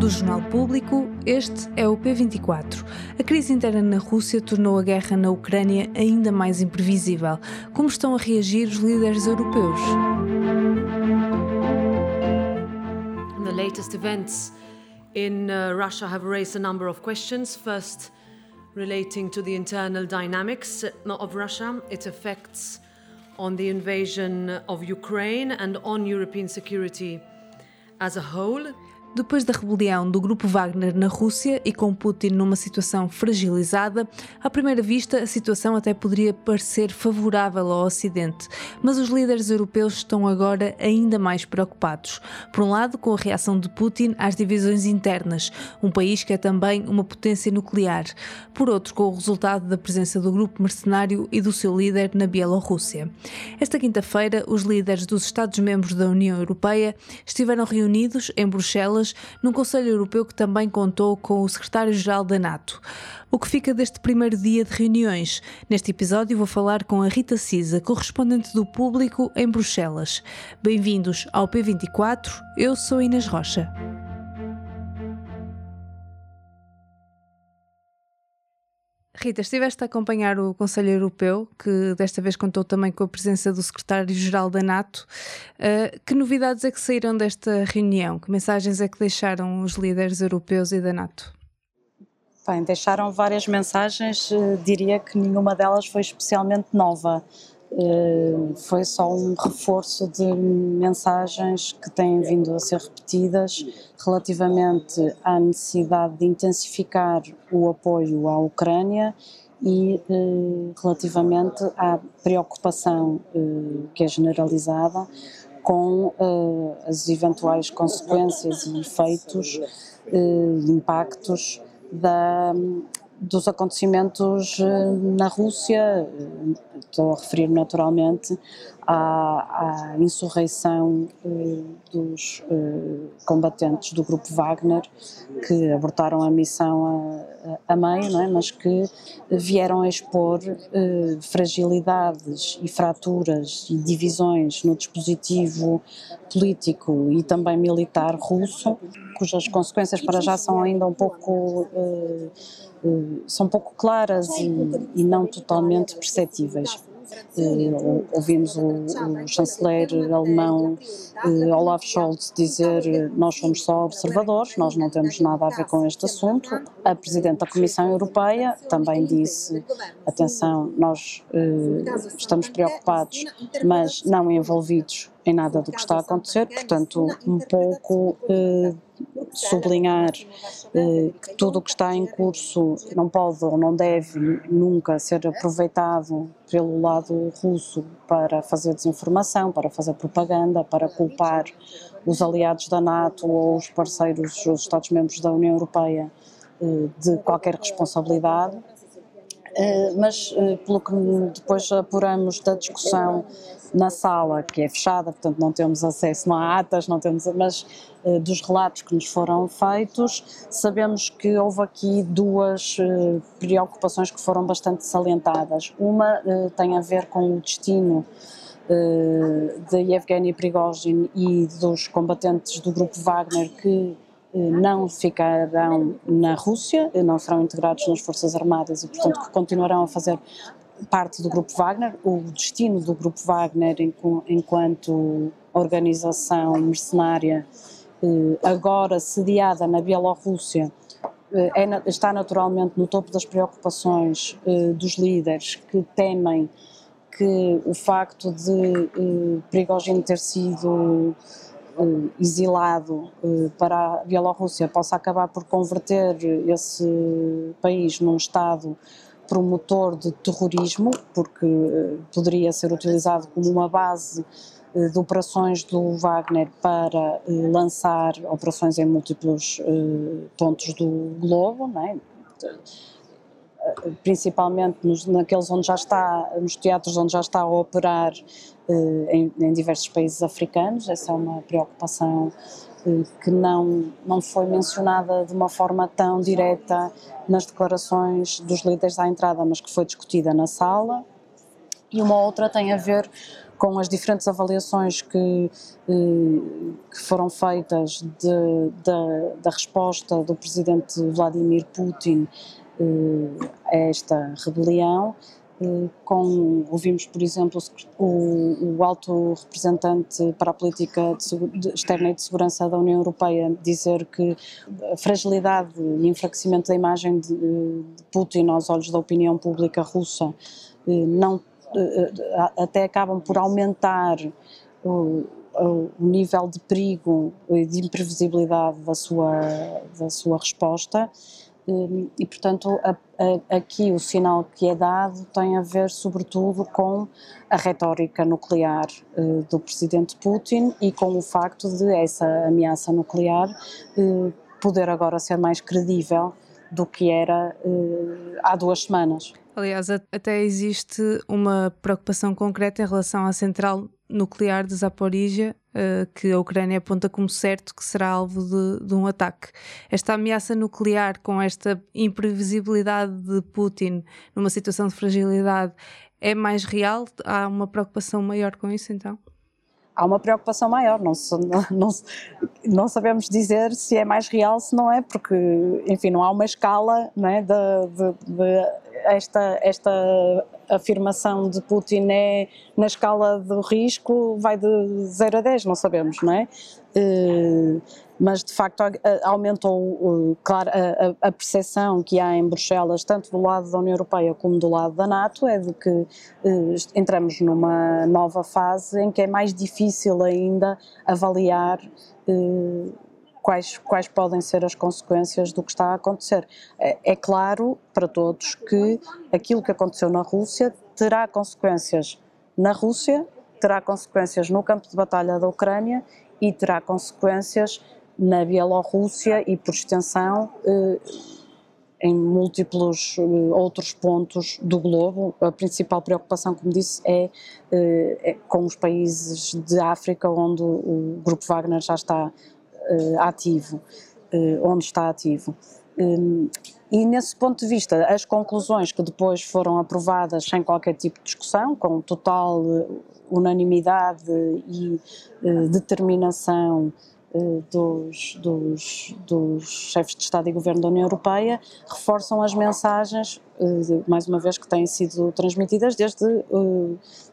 Do Jornal Público, este é o P24. A crise interna na Rússia tornou a guerra na Ucrânia ainda mais imprevisível. Como estão a reagir os líderes europeus? The latest events in uh, Russia have raised a number of questions. First, relating to the internal dynamics of Russia, its effects on the invasion of Ukraine and on European security as a whole. Depois da rebelião do grupo Wagner na Rússia e com Putin numa situação fragilizada, à primeira vista a situação até poderia parecer favorável ao Ocidente, mas os líderes europeus estão agora ainda mais preocupados. Por um lado, com a reação de Putin às divisões internas, um país que é também uma potência nuclear. Por outro, com o resultado da presença do grupo mercenário e do seu líder na Bielorrússia. Esta quinta-feira, os líderes dos Estados-membros da União Europeia estiveram reunidos em Bruxelas num Conselho Europeu que também contou com o secretário-geral da NATO. O que fica deste primeiro dia de reuniões? Neste episódio vou falar com a Rita Cisa, correspondente do público em Bruxelas. Bem-vindos ao P24, eu sou Inês Rocha. Rita, estiveste a acompanhar o Conselho Europeu, que desta vez contou também com a presença do secretário-geral da NATO. Uh, que novidades é que saíram desta reunião? Que mensagens é que deixaram os líderes europeus e da NATO? Bem, deixaram várias mensagens, uh, diria que nenhuma delas foi especialmente nova. Uh, foi só um reforço de mensagens que têm vindo a ser repetidas relativamente à necessidade de intensificar o apoio à Ucrânia e uh, relativamente à preocupação uh, que é generalizada com as eventuais consequências e efeitos impactos da, dos acontecimentos eh, na Rússia, eh, estou a referir naturalmente à, à insurreição eh, dos combatentes do grupo Wagner que abortaram a missão a, a meio, é? mas que vieram a expor fragilidades e fraturas e divisões no dispositivo político e também militar russo, cujas consequências para já são ainda um pouco eh, são pouco claras e, e não totalmente perceptíveis. Uh, ouvimos o, o, chanceler alemão uh, Olaf Scholz dizer nós somos só observadores, nós não temos nada a ver com este assunto. A Presidente da Comissão Europeia também disse, atenção, nós estamos preocupados, mas não envolvidos em nada do que está a acontecer, portanto um pouco sublinhar eh, que tudo o que está em curso não pode ou não deve nunca ser aproveitado pelo lado russo para fazer desinformação, para fazer propaganda, para culpar os aliados da NATO ou os parceiros, os Estados-membros da União Europeia eh, de qualquer responsabilidade. Eh, mas pelo que depois apuramos da discussão na sala, que é fechada, portanto não temos acesso, há atas, não temos, mas uh, dos relatos que nos foram feitos, sabemos que houve aqui duas preocupações que foram bastante salientadas. Uma tem a ver com o destino de Yevgeny Prigozhin e dos combatentes do grupo Wagner que não ficarão na Rússia, não serão integrados nas Forças Armadas e, portanto, que continuarão a fazer parte do Grupo Wagner, o destino do Grupo Wagner enquanto organização mercenária eh, agora sediada na Bielorrússia eh, é, está naturalmente no topo das preocupações eh, dos líderes que temem que o facto de Prigogine ter sido exilado para a Bielorrússia possa acabar por converter esse país num Estado promotor de terrorismo, porque eh, poderia ser utilizado como uma base eh, de operações do Wagner para eh, lançar operações em múltiplos pontos do globo, é? Principalmente nos, naqueles onde já está, nos teatros onde já está a operar em, em diversos países africanos, essa é uma preocupação que não, não foi mencionada de uma forma tão direta nas declarações dos líderes à entrada, mas que foi discutida na sala. E uma outra tem a ver com as diferentes avaliações que, que foram feitas de, de, da resposta do presidente Vladimir Putin a esta rebelião, com, ouvimos, por exemplo, o, o, alto representante para a política de, externa e de segurança da União Europeia dizer que a fragilidade e enfraquecimento da imagem de, de Putin aos olhos da opinião pública russa não, até acabam por aumentar o, o nível de perigo e de imprevisibilidade da sua, da sua resposta e, portanto, a, a, aqui o sinal que é dado tem a ver, sobretudo, com a retórica nuclear uh, do presidente Putin e com o facto de essa ameaça nuclear uh, poder agora ser mais credível do que era uh, há duas semanas. Aliás, até existe uma preocupação concreta em relação à central nuclear de Zaporizhia, que a Ucrânia aponta como certo que será alvo de, de, um ataque. Esta ameaça nuclear, com esta imprevisibilidade de Putin numa situação de fragilidade, é mais real? Há uma preocupação maior com isso, então? há uma preocupação maior, não, não, não, sabemos dizer se é mais real, se não é, porque, enfim, não há uma escala não é, de, de, de esta, esta afirmação de Putin é na escala do risco, vai de 0 a 10, não sabemos, não é? Uh, mas de facto aumentou, claro, a, percepção que há em Bruxelas, tanto do lado da União Europeia como do lado da NATO, é de que uh, entramos numa nova fase em que é mais difícil ainda avaliar uh, quais, quais podem ser as consequências do que está a acontecer. É, é claro para todos que aquilo que aconteceu na Rússia terá consequências na Rússia, terá consequências no campo de batalha da Ucrânia e terá consequências na Bielorrússia e, por extensão, eh, em múltiplos eh, outros pontos do globo. A principal preocupação, como disse, é, eh, é com os países de África, onde o Grupo Wagner já está uh, ativo, uh, onde está ativo. Um, e nesse ponto de vista, as conclusões que depois foram aprovadas sem qualquer tipo de discussão, com total eh, unanimidade e determinação dos, dos, dos, chefes de Estado e Governo da União Europeia reforçam as mensagens, eh, mais uma vez, que têm sido transmitidas desde eh,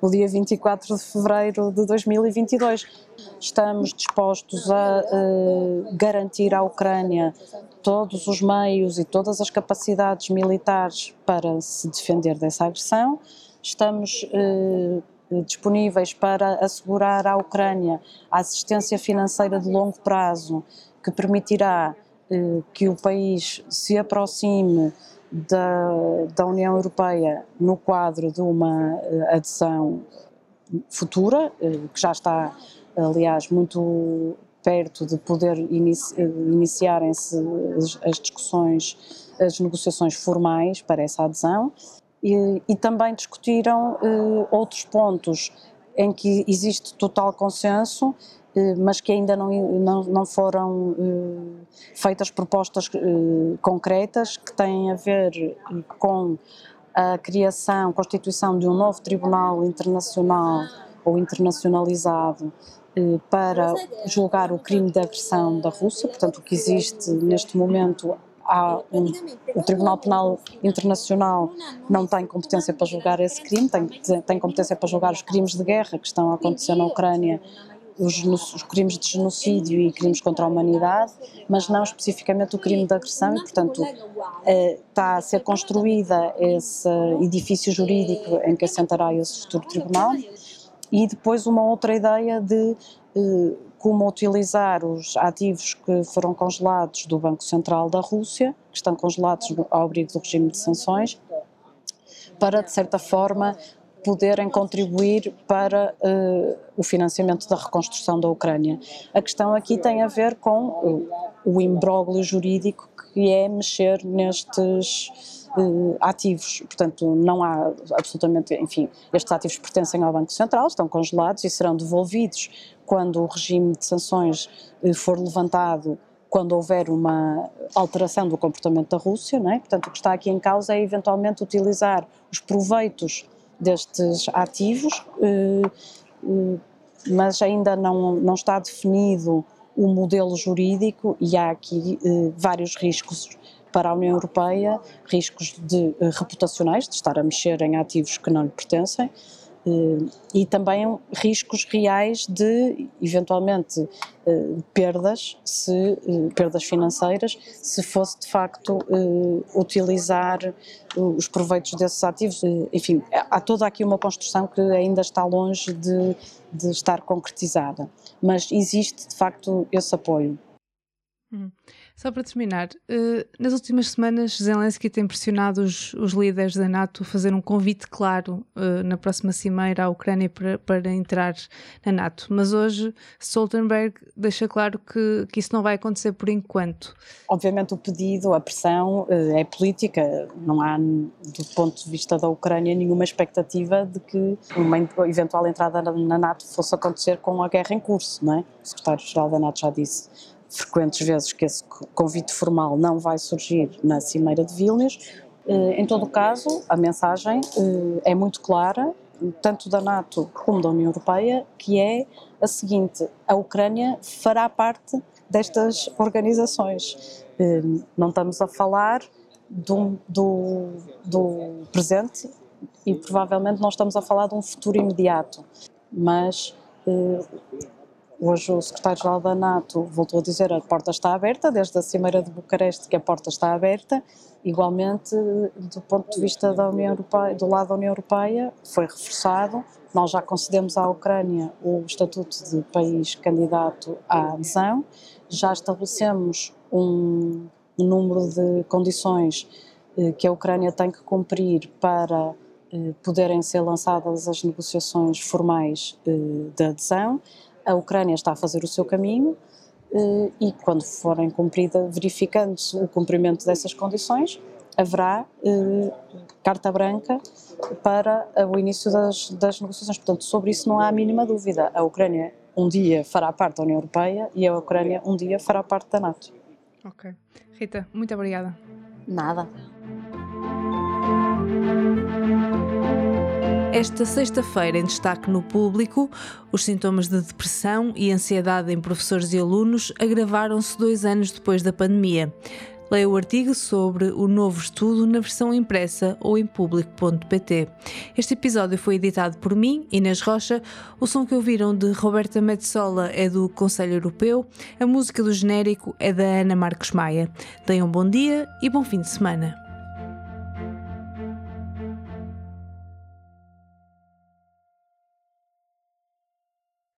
o dia 24 de fevereiro de 2022. Estamos dispostos a garantir à Ucrânia todos os meios e todas as capacidades militares para se defender dessa agressão. Estamos disponíveis para assegurar à Ucrânia a assistência financeira de longo prazo que permitirá eh, que o país se aproxime da, da União Europeia no quadro de uma eh, adesão futura, eh, que já está, aliás, muito perto de poder inici iniciarem-se as, as discussões, as negociações formais para essa adesão e, e também discutiram uh, outros pontos em que existe total consenso, uh, mas que ainda não, não, não foram uh, feitas propostas concretas que têm a ver com a criação, constituição de um novo tribunal internacional ou internacionalizado para julgar o crime de agressão da Rússia, portanto o que existe neste momento há um, o Tribunal Penal Internacional não tem competência para julgar esse crime, tem, tem competência para julgar os crimes de guerra que estão a acontecer na Ucrânia, os, os, crimes de genocídio e crimes contra a humanidade, mas não especificamente o crime de agressão e, portanto, eh, está a ser construída esse edifício jurídico em que assentará esse futuro tribunal. E depois uma outra ideia de eh, como utilizar os ativos que foram congelados do Banco Central da Rússia, que estão congelados ao abrigo do regime de sanções, para, de certa forma, poderem contribuir para uh, o financiamento da reconstrução da Ucrânia. A questão aqui tem a ver com uh, o imbróglio jurídico que é mexer nestes uh, ativos. Portanto, não há absolutamente, enfim, estes ativos pertencem ao Banco Central, estão congelados e serão devolvidos quando o regime de sanções uh, for levantado quando houver uma alteração do comportamento da Rússia, não é? Portanto, o que está aqui em causa é eventualmente utilizar os proveitos destes ativos uh, mas ainda não, não está definido o modelo jurídico e há aqui vários riscos para a União Europeia, riscos de, reputacionais, de estar a mexer em ativos que não lhe pertencem, eh, e também riscos reais de eventualmente eh, perdas, se, eh, perdas financeiras, se fosse de facto utilizar os proveitos desses ativos. Enfim, há toda aqui uma construção que ainda está longe de, de estar concretizada, mas existe de facto esse apoio. Hum. Só para terminar, uh, nas últimas semanas Zelensky tem pressionado os, os, líderes da NATO a fazer um convite claro uh, na próxima cimeira à Ucrânia para, para, entrar na NATO, mas hoje Stoltenberg deixa claro que, que, isso não vai acontecer por enquanto. Obviamente o pedido, a pressão uh, é política, não há do ponto de vista da Ucrânia nenhuma expectativa de que uma eventual entrada na NATO fosse acontecer com a guerra em curso, não é? O secretário-geral da NATO já disse frequentes vezes que esse convite formal não vai surgir na Cimeira de Vilnius. Eh, em todo o caso, a mensagem eh, é muito clara, tanto da NATO como da União Europeia, que é a seguinte: a Ucrânia fará parte destas organizações. Eh, não estamos a falar do, do, do presente e provavelmente não estamos a falar de um futuro imediato, mas Hoje o secretário-geral da NATO voltou a dizer a porta está aberta, desde a Cimeira de Bucareste que a porta está aberta. Igualmente, do ponto de vista da União Europeia, do lado da União Europeia, foi reforçado. Nós já concedemos à Ucrânia o estatuto de país candidato à adesão, já estabelecemos um, um número de condições eh, que a Ucrânia tem que cumprir para eh, poderem ser lançadas as negociações formais eh, de adesão a Ucrânia está a fazer o seu caminho eh, e quando forem cumprida, verificando-se o cumprimento dessas condições, haverá eh, carta branca para o início das, das, negociações. Portanto, sobre isso não há a mínima dúvida. A Ucrânia um dia fará parte da União Europeia e a Ucrânia um dia fará parte da NATO. Ok. Rita, muito obrigada. Nada. Esta sexta-feira, em destaque no público, os sintomas de depressão e ansiedade em professores e alunos agravaram-se dois anos depois da pandemia. Leia o artigo sobre o novo estudo na versão impressa ou em público.pt. Este episódio foi editado por mim, Inês Rocha. O som que ouviram de Roberta Metsola é do Conselho Europeu. A música do genérico é da Ana Marcos Maia. Tenham um bom dia e bom fim de semana.